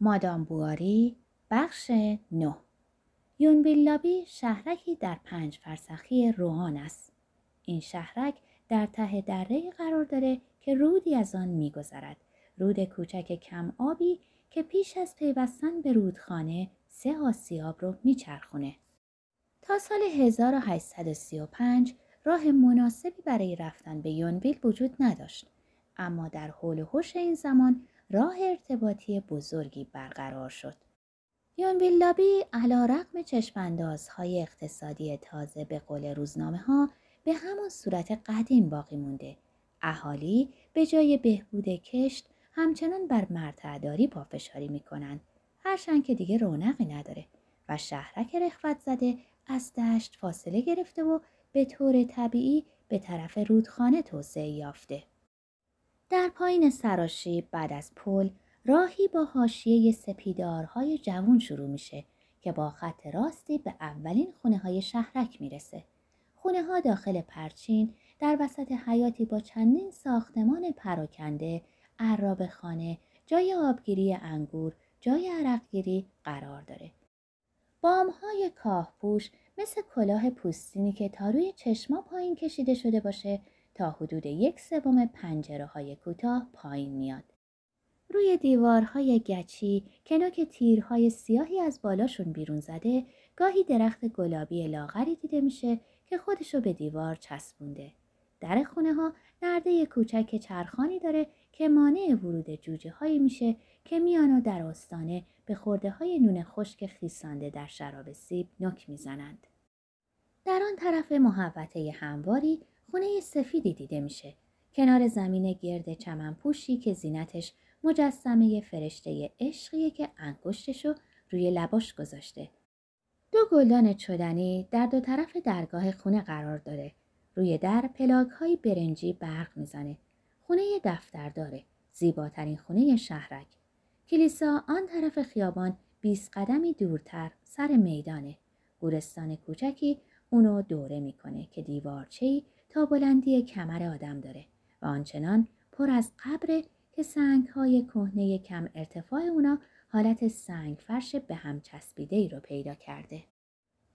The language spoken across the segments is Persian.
مادام بواری بخش نه یونویلابی شهرکی در پنج فرسخی روحان است. این شهرک در ته دره قرار داره که رودی از آن میگذرد. رود کوچک کم آبی که پیش از پیوستن به رودخانه سه آسیاب رو میچرخونه. تا سال 1835 راه مناسبی برای رفتن به یونویل وجود نداشت. اما در حول و این زمان راه ارتباطی بزرگی برقرار شد. یونویلابی علا رقم چشماندازهای اقتصادی تازه به قول روزنامه ها به همان صورت قدیم باقی مونده. اهالی به جای بهبود کشت همچنان بر مرتعداری پافشاری می‌کنند. هرچند که دیگه رونقی نداره و شهرک رخوت زده از دشت فاصله گرفته و به طور طبیعی به طرف رودخانه توسعه یافته. در پایین سراشی بعد از پل راهی با حاشیه سپیدارهای جوون شروع میشه که با خط راستی به اولین خونه های شهرک می‌رسه. خونه ها داخل پرچین در وسط حیاتی با چندین ساختمان پراکنده، عراب خانه، جای آبگیری انگور، جای عرقگیری قرار داره. بامهای کاهپوش مثل کلاه پوستینی که تا روی چشما پایین کشیده شده باشه تا حدود یک سوم پنجره های کوتاه پایین میاد. روی دیوارهای گچی که نوک تیرهای سیاهی از بالاشون بیرون زده گاهی درخت گلابی لاغری دیده میشه که خودشو به دیوار چسبونده. در خونه ها نرده کوچک چرخانی داره که مانع ورود جوجه هایی میشه که میان در آستانه به خورده های نون خشک خیسانده در شراب سیب نک می‌زنند. در آن طرف محوطه همواری خونه سفیدی دیده میشه. کنار زمین گرد چمن پوشی که زینتش مجسمه فرشته عشقیه که انگشتشو روی لباش گذاشته. دو گلدان چدنی در دو طرف درگاه خونه قرار داره. روی در پلاک های برنجی برق می‌زنه. خونه دفتر داره. زیباترین خونه شهرک. کلیسا آن طرف خیابان 20 قدمی دورتر سر میدانه. گورستان کوچکی اونو دوره می‌کنه که دیوارچهی تا بلندی کمر آدم داره و آنچنان پر از قبر که سنگ های کهنه کم ارتفاع اونا حالت سنگ فرش به هم چسبیده ای رو پیدا کرده.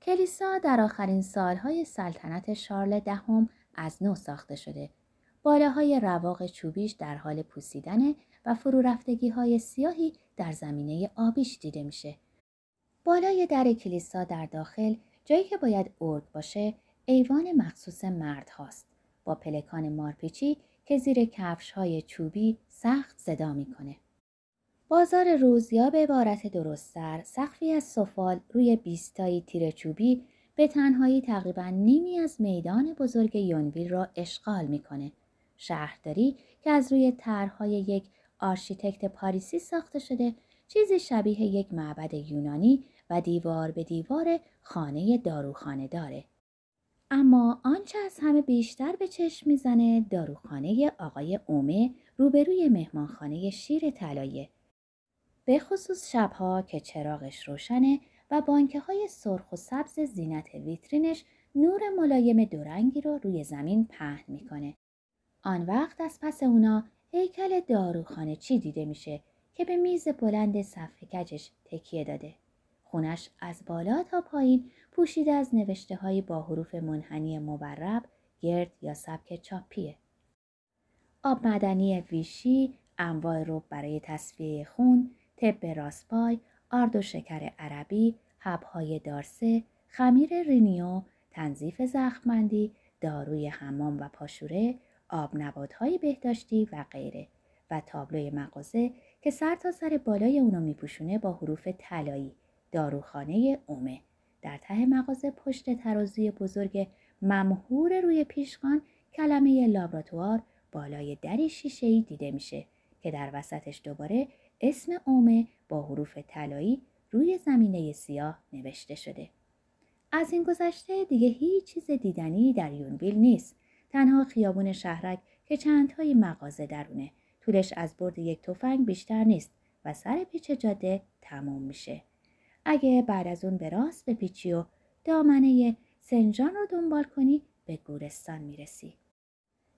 کلیسا در آخرین سالهای سلطنت شارل دهم از نو ساخته شده. بالاهای رواق چوبیش در حال پوسیدنه و فرو رفتگی های سیاهی در زمینه آبیش دیده میشه. بالای در کلیسا در داخل جایی که باید ارگ باشه ایوان مخصوص مرد هاست با پلکان مارپیچی که زیر کفش های چوبی سخت صدا می‌کنه. بازار روز یا به عبارت درستتر سقفی از سفال روی بیستایی تیر چوبی به تنهایی تقریبا نیمی از میدان بزرگ یونویل را اشغال می‌کنه. شهرداری که از روی طرحهای یک آرشیتکت پاریسی ساخته شده چیزی شبیه یک معبد یونانی و دیوار به دیوار خانه داروخانه داره. اما آنچه از همه بیشتر به چشم می‌زنه داروخانه آقای اومه روبروی مهمانخانه شیر طلایه به خصوص شبها که چراغش روشنه و بانکه های سرخ و سبز زینت ویترینش نور ملایم دورنگی رو روی زمین پهن می‌کنه. آن وقت از پس اونا هیکل داروخانه چی دیده میشه که به میز بلند صفحه کجش تکیه داده. خونش از بالا تا پایین پوشیده از نوشته های با حروف منحنی مبرب گرد یا سبک چاپیه. آب مدنی ویشی، انواع روب برای تصفیه خون، طب راسپای، آرد و شکر عربی، حبهای دارسه، خمیر رینیو، تنظیف زخمندی، داروی حمام و پاشوره، آب نباتهای بهداشتی و غیره و تابلوی مغازه که سر تا سر بالای اونو میپوشونه با حروف طلایی داروخانه اومه در ته مغازه پشت ترازوی بزرگ ممهور روی پیشخان کلمه لابراتوار بالای دری شیشهای دیده میشه که در وسطش دوباره اسم اومه با حروف طلایی روی زمینه سیاه نوشته شده. از این گذشته دیگه هیچ چیز دیدنی در یونویل نیست. تنها خیابون شهرک که چندهای مغازه درونه. طولش از برد یک تفنگ بیشتر نیست و سر پیچ جاده تموم میشه. اگه بعد از اون به راست بپیچی و دامنه سنجان رو دنبال کنی به گورستان می‌رسی.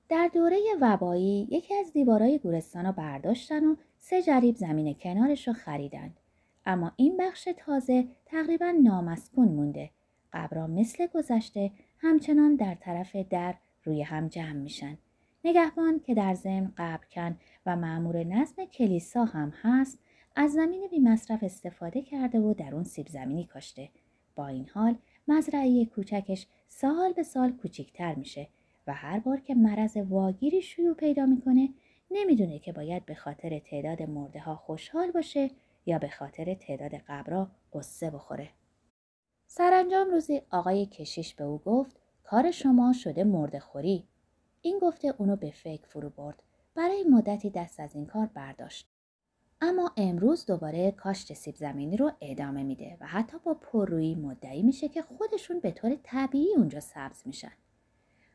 در دوره وبایی یکی از دیوارای گورستان رو برداشتن و سه جریب زمین کنارش رو خریدند. اما این بخش تازه تقریبا نامسکون مونده. قبرا مثل گذشته همچنان در طرف در روی هم جمع میشن. نگهبان که در ضمن قبرکن و معمور نظم کلیسا هم هست از زمین بی مصرف استفاده کرده و در اون سیب زمینی کاشته. با این حال مزرعه کوچکش سال به سال کوچیکتر میشه و هر بار که مرض واگیری شیوع پیدا می‌کنه نمی‌دونه که باید به خاطر تعداد مرده ها خوشحال باشه یا به خاطر تعداد قبرا قصه بخوره. سرانجام روزی آقای کشیش به او گفت کار شما شده مرده خوری. این گفته اونو به فکر فرو برد. برای مدتی دست از این کار برداشت. اما امروز دوباره کاشت سیب زمینی رو ادامه میده و حتی با پررویی مدعی میشه که خودشون به طور طبیعی اونجا سبز میشن.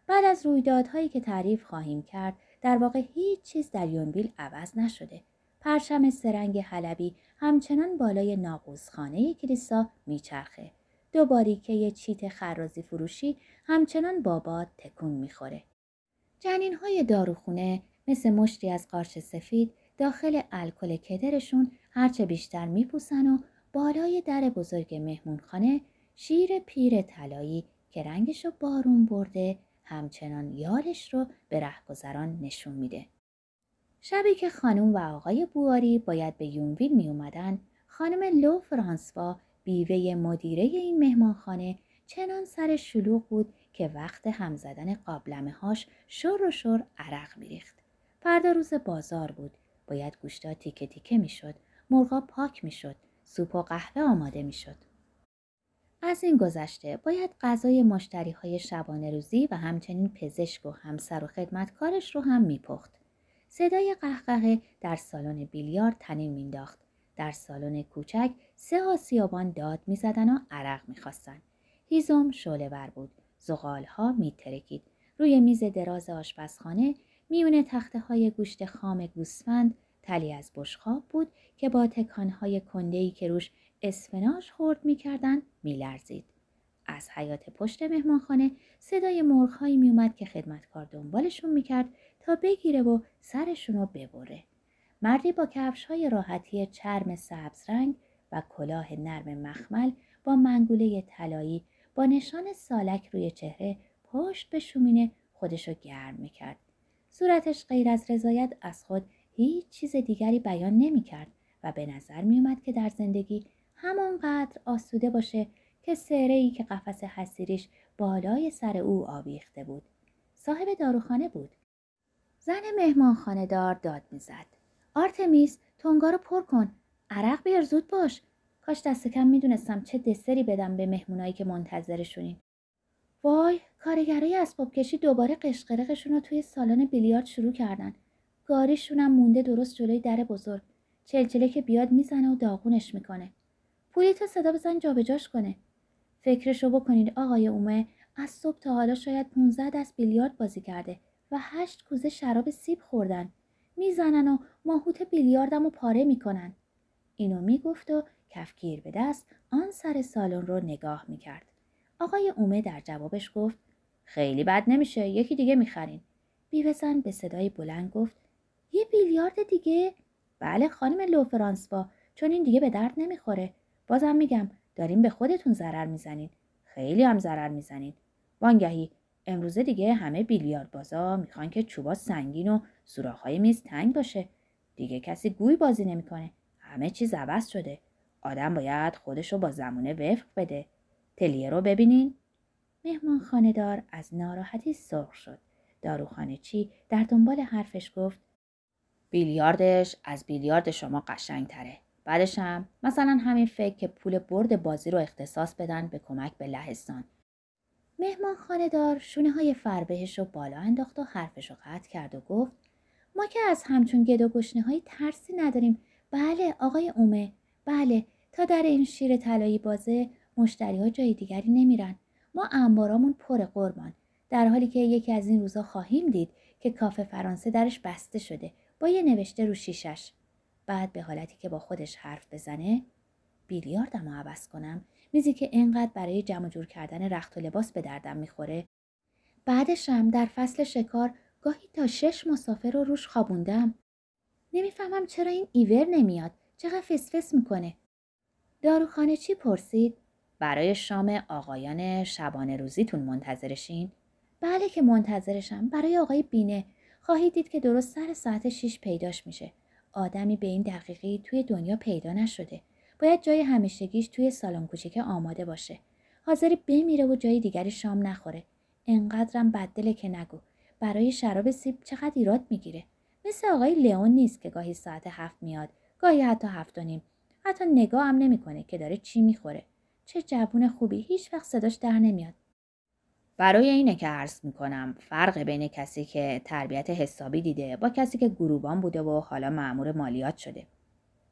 بعد از رویدادهایی که تعریف خواهیم کرد در واقع هیچ چیز در یونویل عوض نشده. پرچم سرنگ حلبی همچنان بالای ناقوسخانه کلیسا میچرخه. دو یه چیت خرازی فروشی همچنان باباد تکون می‌خوره. جنین های داروخونه مثل مشتی از قارچ سفید داخل الکل کدرشون هرچه بیشتر میپوسن و بالای در بزرگ مهمونخانه شیر پیر طلایی که رنگشو بارون برده همچنان یارش رو به رهگذران نشون میده. شبی که خانم و آقای بواری باید به یونویل می اومدن، خانم لو فرانسوا بیوه مدیره این مهمانخانه چنان سر شلوغ بود که وقت هم زدن قابلمه هاش شر و شر عرق میریخت. فردا روز بازار بود. باید گوشتا تیکه تیکه می‌شد. مرغا پاک می‌شد. سوپ و قهوه آماده می‌شد. از این گذشته باید غذای مشتری های شبانه روزی و همچنین پزشک و همسر و خدمتکارش رو هم میپخت. صدای قهقهه در سالن بیلیارد تنین مینداخت. در سالن کوچک سه آسیابان داد می‌زدن و عرق می‌خواستن. هیزم شعله بر بود. زغال ها میترکید. روی میز دراز آشپزخانه میون تخته های گوشت خام گوسفند تلی از بشخاب بود که با تکانهای کندهی که روش اسفناش خورد می‌کردن میلرزید. از حیات پشت مهمانخانه صدای مرغهایی میومد که خدمتکار دنبالشون می‌کرد تا بگیره و سرشون رو ببره. مردی با کفش های راحتی چرم سبز رنگ و کلاه نرم مخمل با منگوله طلایی با نشان سالک روی چهره پشت به شومینه خودشو گرم می‌کرد. صورتش غیر از رضایت از خود هیچ چیز دیگری بیان نمی‌کرد و به نظر میومد که در زندگی همانقدر آسوده باشه که سره ای که قفس حسیریش بالای سر او آویخته بود. صاحب داروخانه بود. زن مهمان دار داد می‌زد. آرتمیس تونگا رو پر کن. عرق بیار زود باش. کاش دست کم می‌دونستم چه دسری بدم به مهمونایی که منتظرشونین. وای کارگرای اسباب کشی دوباره قشقرقشون رو توی سالن بیلیارد شروع کردن. گاریشونم مونده درست جلوی در بزرگ. چلچله که بیاد می‌زنه و داغونش می‌کنه. پولیتو صدا بزن جابجاش کنه. فکرشو بکنید آقای اومه از صبح تا حالا شاید 15 دست بیلیارد بازی کرده و هشت کوزه شراب سیب خوردن. می‌زنن و ماهوت بیلیاردم پاره می‌کنن. اینو می‌گفت و کفگیر به دست آن سر سالن رو نگاه می‌کرد. آقای اومه در جوابش گفت خیلی بد نمیشه یکی دیگه می‌خرین. بیوزن به صدای بلند گفت یه بیلیارد دیگه؟ بله خانم لو فرانسوا چون این دیگه به درد نمی‌خوره. بازم میگم داریم به خودتون ضرر می‌زنین. خیلی هم ضرر می‌زنین. وانگهی امروزه دیگه همه بیلیارد بازا می‌خوان که چوبا سنگین و سوراخهای میز تنگ باشه. دیگه کسی گوی بازی نمی‌کنه. همه چیز عوض شده. آدم باید خودشو با زمونه وفق بده. تلیه رو ببینین؟ مهمان خاندار از ناراحتی سرخ شد. داروخانه چی در دنبال حرفش گفت بیلیاردش از بیلیارد شما قشنگ تره. بعدش هم مثلا همین فکر که پول برد بازی رو اختصاص بدن به کمک به لهستان. مهمان خاندار شونه های فربهش رو بالا انداخت و حرفش رو قطع کرد و گفت ما که از همچون گد و گشنه های ترسی نداریم. بله آقای اومه بله تا در این شیر طلایی بازه مشتری ها جای دیگری نمیرن. ما انبارامون پر قربان. در حالی که یکی از این روزا خواهیم دید که کافه فرانسه درش بسته شده با یه نوشته رو شیشش. بعد به حالتی که با خودش حرف بزنه بیلیاردم رو عوض کنم. میزی که انقدر برای جمع جور کردن رخت و لباس به دردم می‌خوره. بعدشم در فصل شکار گاهی تا شش مسافر رو روش خوابوندم. نمی‌فهمم چرا این ایور نمیاد. چقدر فسفس می‌کنه. داروخانه چی پرسید؟ برای شام آقایان شبانه روزیتون منتظرشین؟ بله که منتظرشم برای آقای بینه. خواهید دید که درست سر ساعت 6 پیداش میشه. آدمی به این دقیقی توی دنیا پیدا نشده. باید جای همیشگیش توی سالن کوچیک آماده باشه. حاضر بمیره و جای دیگری شام نخوره. انقدرم بددله که نگو. برای شراب سیب چقدر ایراد می‌گیره. مثل آقای لئون نیست که گاهی ساعت هفت میاد گاهی حتی هفت و نیم. حتی نگاه هم نمی‌کنه که داره چی می‌خوره. چه جوون خوبی. هیچ وقت صداش در نمیاد. برای اینه که عرض می‌کنم فرق بین کسی که تربیت حسابی دیده با کسی که گروبان بوده و حالا معمور مالیات شده.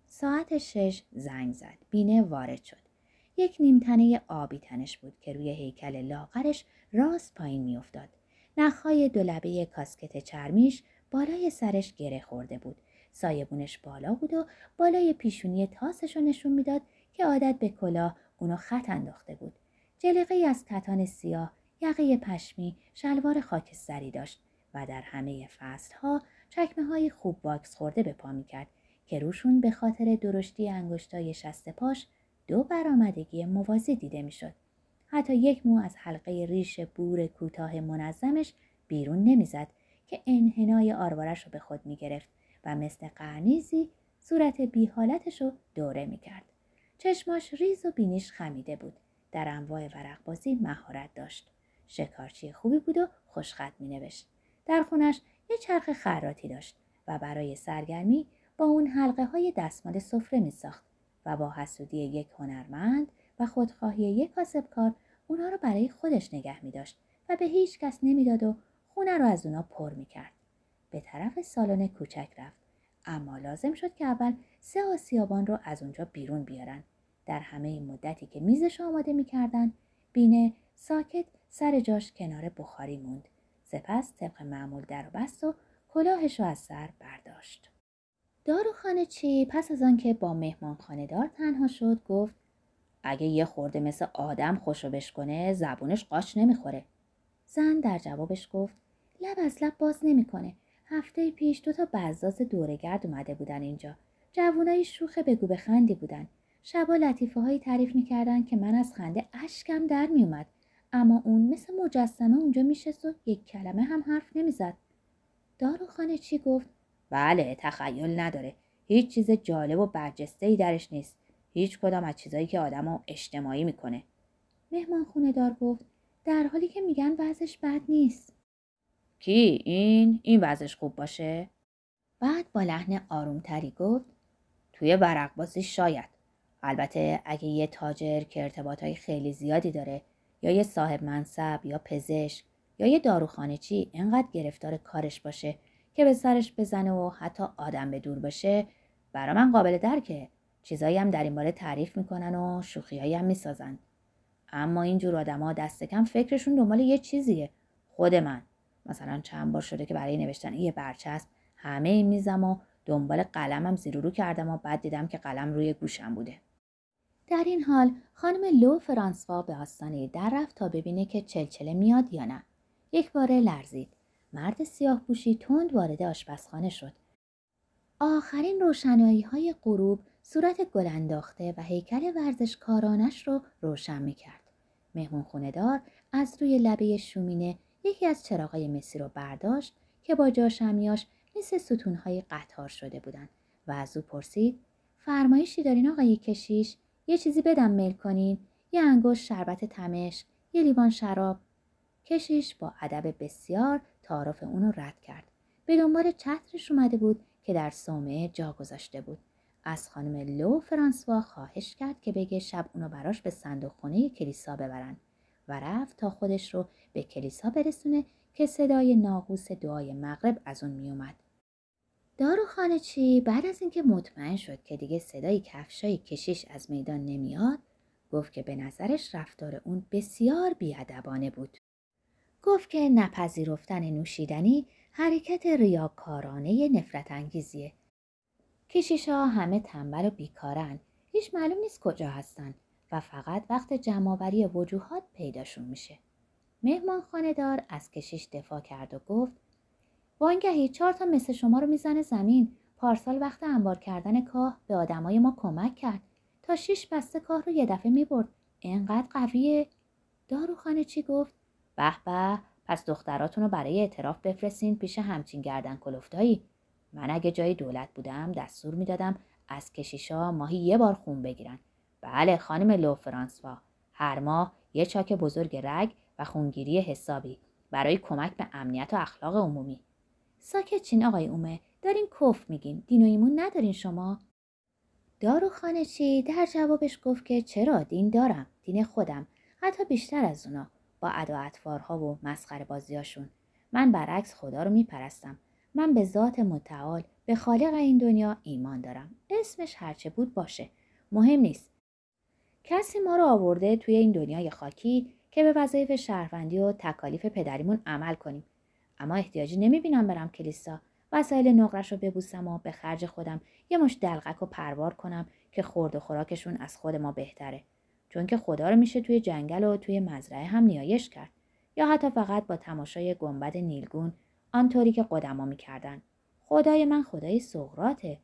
ساعت شش زنگ زد. بینه وارد شد. یک نیمتنه آبی تنش بود که روی هیکل لاغرش راست پایین میافتاد. نخهای دولبه کاسکت چرمیش بالای سرش گره خورده بود. سایبونش بالا بود و بالای پیشونی تاسش رو نشون می‌داد که عادت به کلاه اونو خط انداخته بود جلقه از کتان سیاه یقه پشمی شلوار خاکستری داشت و در همه فصلها چکمه های خوب واکس خورده به پا می‌کرد که روشون به خاطر درشتی انگشتای شست پاش دو برآمدگی موازی دیده می‌شد. حتی یک مو از حلقه ریش بور کوتاه منظمش بیرون نمی‌زد که انحنای آروارش رو به خود می‌گرفت و مثل قرنیزی صورت بی حالتش رو دوره می‌کرد. چشماش ریز و بینیش خمیده بود. در انواع ورق بازی مهارت داشت. شکارچی خوبی بود و خوشخط می نوشت. در خونش یه چرخ خراتی داشت و برای سرگرمی با اون حلقه های دستمال سفره می ساخت و با حسودی یک هنرمند و خودخواهی یک کاسبکار اونها رو برای خودش نگه می داشت و به هیچ کس نمی‌داد و خونه رو از اونا پر می کرد. به طرف سالن کوچک رفت اما لازم شد که اول سه آسیابان رو از اونجا بیرون بیارن. در همه این مدتی که میزش آماده می‌کردن بینه ساکت سر جاش کنار بخاری موند. سپس طبق معمول در و بست و کلاهش رو از سر برداشت. داروخانه چی پس از آنکه با مهمان دار تنها شد گفت اگه یه خورده مثل آدم خوشو بشکنه زبونش قاش نمی‌خوره. زن در جوابش گفت لب از لب باز نمی‌کنه. هفته پیش دو تا بزاز دورگرد اومده بودن اینجا. جوونای شوخ بگو بخندی بودن. شبا لطیفه هایی تعریف می‌کردن که من از خنده اشکم در میومد. اما اون مثل مجسمه اونجا میشست و یک کلمه هم حرف نمی‌زد. داروخانه چی گفت؟ بله تخیل نداره. هیچ چیز جالب و برجسته ای درش نیست. هیچ کدام از چیزایی که آدم رو اجتماعی می‌کنه. مهمان خونه دار گفت در حالی که میگن وضعش بد نیست. کی این؟ این وضعش خوب باشه؟ بعد با لحن آرومتری گفت توی ورق بازی شاید. البته اگه یه تاجر که ارتباط خیلی زیادی داره یا یه صاحب منصب یا پزشک یا یه داروخانه چی انقدر گرفتار کارش باشه که به سرش بزنه و حتی آدم به دور باشه برا من قابل درکه چیزایی هم در این باره تعریف می‌کنن و شوخیایی هم می‌سازن اما اینجور آدما دست کم فکرشون دنبال یه چیزیه خود من مثلا چند بار شده که برای نوشتن یه برچسب همه این میزم و دنبال قلمم زیر رو کردم و بعد دیدم که قلم روی گوشم بوده در این حال خانم لو فرانسوا به آستانه در رفت تا ببینه که چلچله میاد یا نه. یک باره لرزید. مرد سیاه پوشی تند وارد آشپزخانه شد. آخرین روشنایی های غروب صورت گل انداخته و هیکل ورزشکارانش رو روشن می کرد. مهمون خوندار از روی لبه شومینه یکی از چراغای مسی رو برداشت که با جاشمیاش مثل ستونهای قطار شده بودند و از او پرسید فرمایشی دارین آقای کشیش؟ یه چیزی بدم میل کنین یه انگوش شربت تمشک یه لیوان شراب. کشیش با ادب بسیار تعارف اونو رد کرد. به دنبال چترش اومده بود که در صومعه جا گذاشته بود. از خانم لو فرانسوا خواهش کرد که بگه شب اونو براش به صندوق خونه کلیسا ببرن. و رفت تا خودش رو به کلیسا برسونه که صدای ناقوس دعای مغرب از اون میومد. داروخانه چی بعد از اینکه مطمئن شد که دیگه صدای کفشای کشیش از میدان نمیاد گفت که به نظرش رفتار اون بسیار بیادبانه بود. گفت که نپذیرفتن نوشیدنی حرکت ریاکارانه نفرت انگیزیه. کشیشا همه تنبل و بیکارن. هیچ معلوم نیست کجا هستن و فقط وقت جمعآوری وجوهات پیداشون میشه. مهمان دار از کشیش دفاع کرد و گفت وانگهی چهار تا مثل شما رو می‌زنه زمین. پارسال وقت انبار کردن کاه به آدمای ما کمک کرد. تا شیش بسته کاه رو یه دفعه می‌برد. انقدر قویه. داروخانه چی گفت؟ به به پس دختراتون رو برای اعتراف بفرستین پیش همچین گردن کلفتایی من اگه جای دولت بودم دستور می‌دادم از کشیشا ماهی یه بار خون بگیرن. بله خانم لو فرانسوا. هر ماه یه چاک بزرگ رگ و خونگیری حسابی برای کمک به امنیت و اخلاق عمومی. ساکت چین آقای اومه دارین کف میگین. دین و ایمون ندارین شما. داروخانه چی؟ در جوابش گفت که چرا؟ دین دارم. دین خودم. حتی بیشتر از اونا. با ادا اطوارها و مسخره بازیاشون من برعکس خدا رو میپرستم. من به ذات متعال به خالق این دنیا ایمان دارم. اسمش هرچه بود باشه. مهم نیست. کسی ما رو آورده توی این دنیای خاکی که به وظایف شهروندی و تکالیف پدریمون عمل کنیم. اما احتیاجی نمی‌بینم برم کلیسا. وسایل نقرش رو ببوسم و به خرج خودم یه مش دلغک و پروار کنم که خورد و خوراکشون از خود ما بهتره. چون که خدا رو میشه توی جنگل و توی مزرعه هم نیایش کرد. یا حتی فقط با تماشای گنبد نیلگون آنطوری که قدما می‌کردن. خدای من خدای سقراته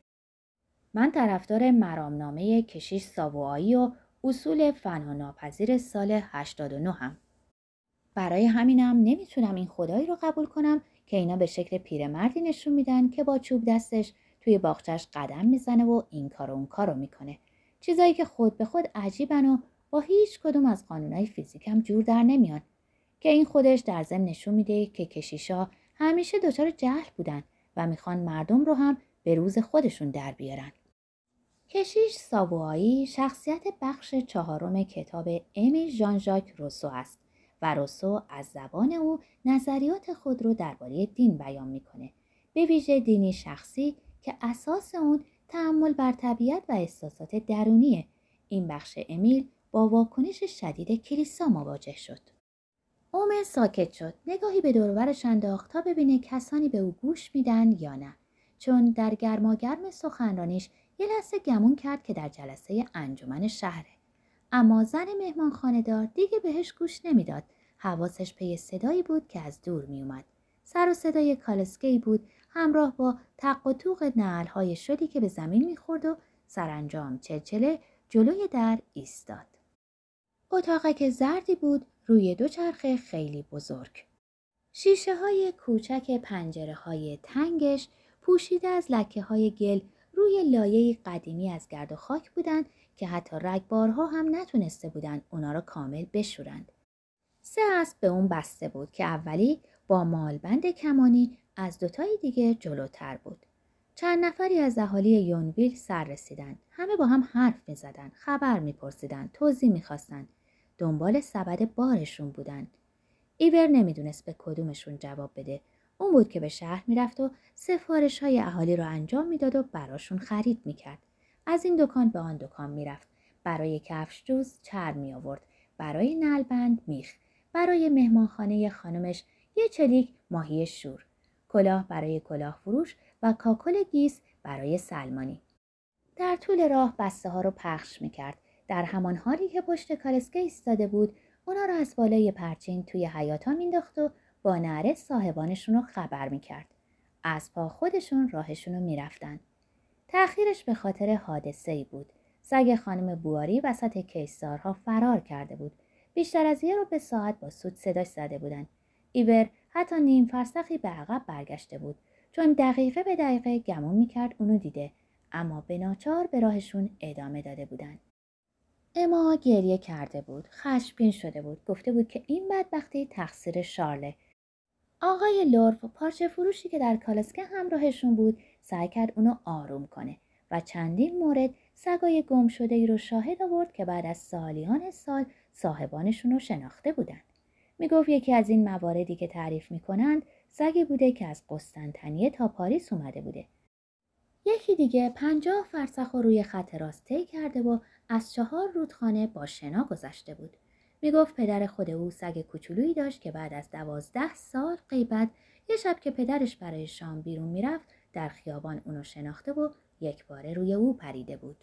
من طرفدار مرامنامه کشیش ساوایی و اصول فنا ناپذیر سال 89 هم. برای همینم نمی‌تونم این خدایی رو قبول کنم که اینا به شکل پیرمردی نشون میدن که با چوب دستش توی باغچش قدم می‌زنه و این کار و اون کارو می‌کنه. چیزایی که خود به خود عجیبن و با هیچ کدوم از قانونهای فیزیکم جور در نمیان که این خودش در ضمن نشون میده که کشیشا همیشه دچار جهل بودن و می‌خوان مردم رو هم به روز خودشون در بیارن. کشیش ساوایی شخصیت بخش چهارم کتاب امی ژان ژاک روسو است و روسو از زبان او نظریات خود رو درباره دین بیان می‌کنه. به ویژه دینی شخصی که اساس اون تحمل بر طبیعت و احساسات درونیه. این بخش امیل با واکنش شدید کلیسا مواجه شد. اومه ساکت شد. نگاهی به دورورش انداخت تا ببینه کسانی به او گوش میدن یا نه. چون در گرماگرم سخنرانیش یه لحظه گمون کرد که در جلسه انجمن شهره. اما زن مهمان دار دیگه بهش گوش نمی‌داد. حواسش پی صدایی بود که از دور میومد سر و صدای کالسکی بود. همراه با تق و توق نعلهای شدی که به زمین می‌خورد و سرانجام چلچله جلوی در ایستاد. که زردی بود روی دو چرخ خیلی بزرگ. شیشه های کوچک پنجره های تنگش پوشیده از لکه های گل روی لایه قدیمی از گرد و خاک بودند که حتی رگبارها هم نتونسته بودند اونا را کامل بشورند. سه اسب به اون بسته بود که اولی با مالبند کمانی از دوتای دیگه جلوتر بود. چند نفری از اهالی یونویل سر رسیدن. همه با هم حرف می زدن. خبر می پرسیدن. توضیح می خواستن. دنبال سبد بارشون بودن. ایور نمی‌دونست به کدومشون جواب بده اون بود که به شهر می‌رفت و سفارش های اهالی رو انجام می‌داد و براشون خرید می‌کرد. از این دکان به آن دکان می‌رفت. برای کفش جوز چرم می آورد. برای نلبند میخ. برای مهمانخانه خانمش یه چلیک ماهی شور. کلاه برای کلاه فروش و کاکل گیس برای سلمانی. در طول راه بسته ها رو پخش می‌کرد. در همان حالی که پشت کالسکه ایستاده بود اونا رو از بالای پرچین توی حیاتا مینداخت و با نره صاحبانشون رو خبر می‌کرد. از پا خودشون راهشون رو می‌رفتن. تأخیرش به خاطر حادثه ای بود. سگ خانم بواری وسط کیسارها فرار کرده بود. بیشتر از یه رو به ساعت با سود صداش زده بودن. ایور حتی نیم فرسخی به عقب برگشته بود چون دقیقه به دقیقه گمون می‌کرد اونو دیده اما به ناچار به راهشون ادامه داده بودن. اما گریه کرده بود خشمگین شده بود گفته بود که این بدبختی تقصیر شارله آقای لورف پارچه فروشی که در کالسکه همراهشون بود سعی کرد اونو آروم کنه و چندین مورد سگای گم شده ای رو شاهد آورد که بعد از سالیان سال صاحبانشون رو شناخته بودند. می‌گفت یکی از این مواردی که تعریف می‌کنند سگی بوده که از قسطنطنیه تا پاریس اومده بوده. یکی دیگه پنجاه فرسخ رو روی خط راست کرده و از چهار رودخانه با شنا گذشته بود. می گفت پدر خود او سگ کوچولویی داشت که بعد از دوازده سال غیبت یه شب که پدرش برای شام بیرون می‌رفت در خیابان اونو شناخته و یک باره روی او پریده بود.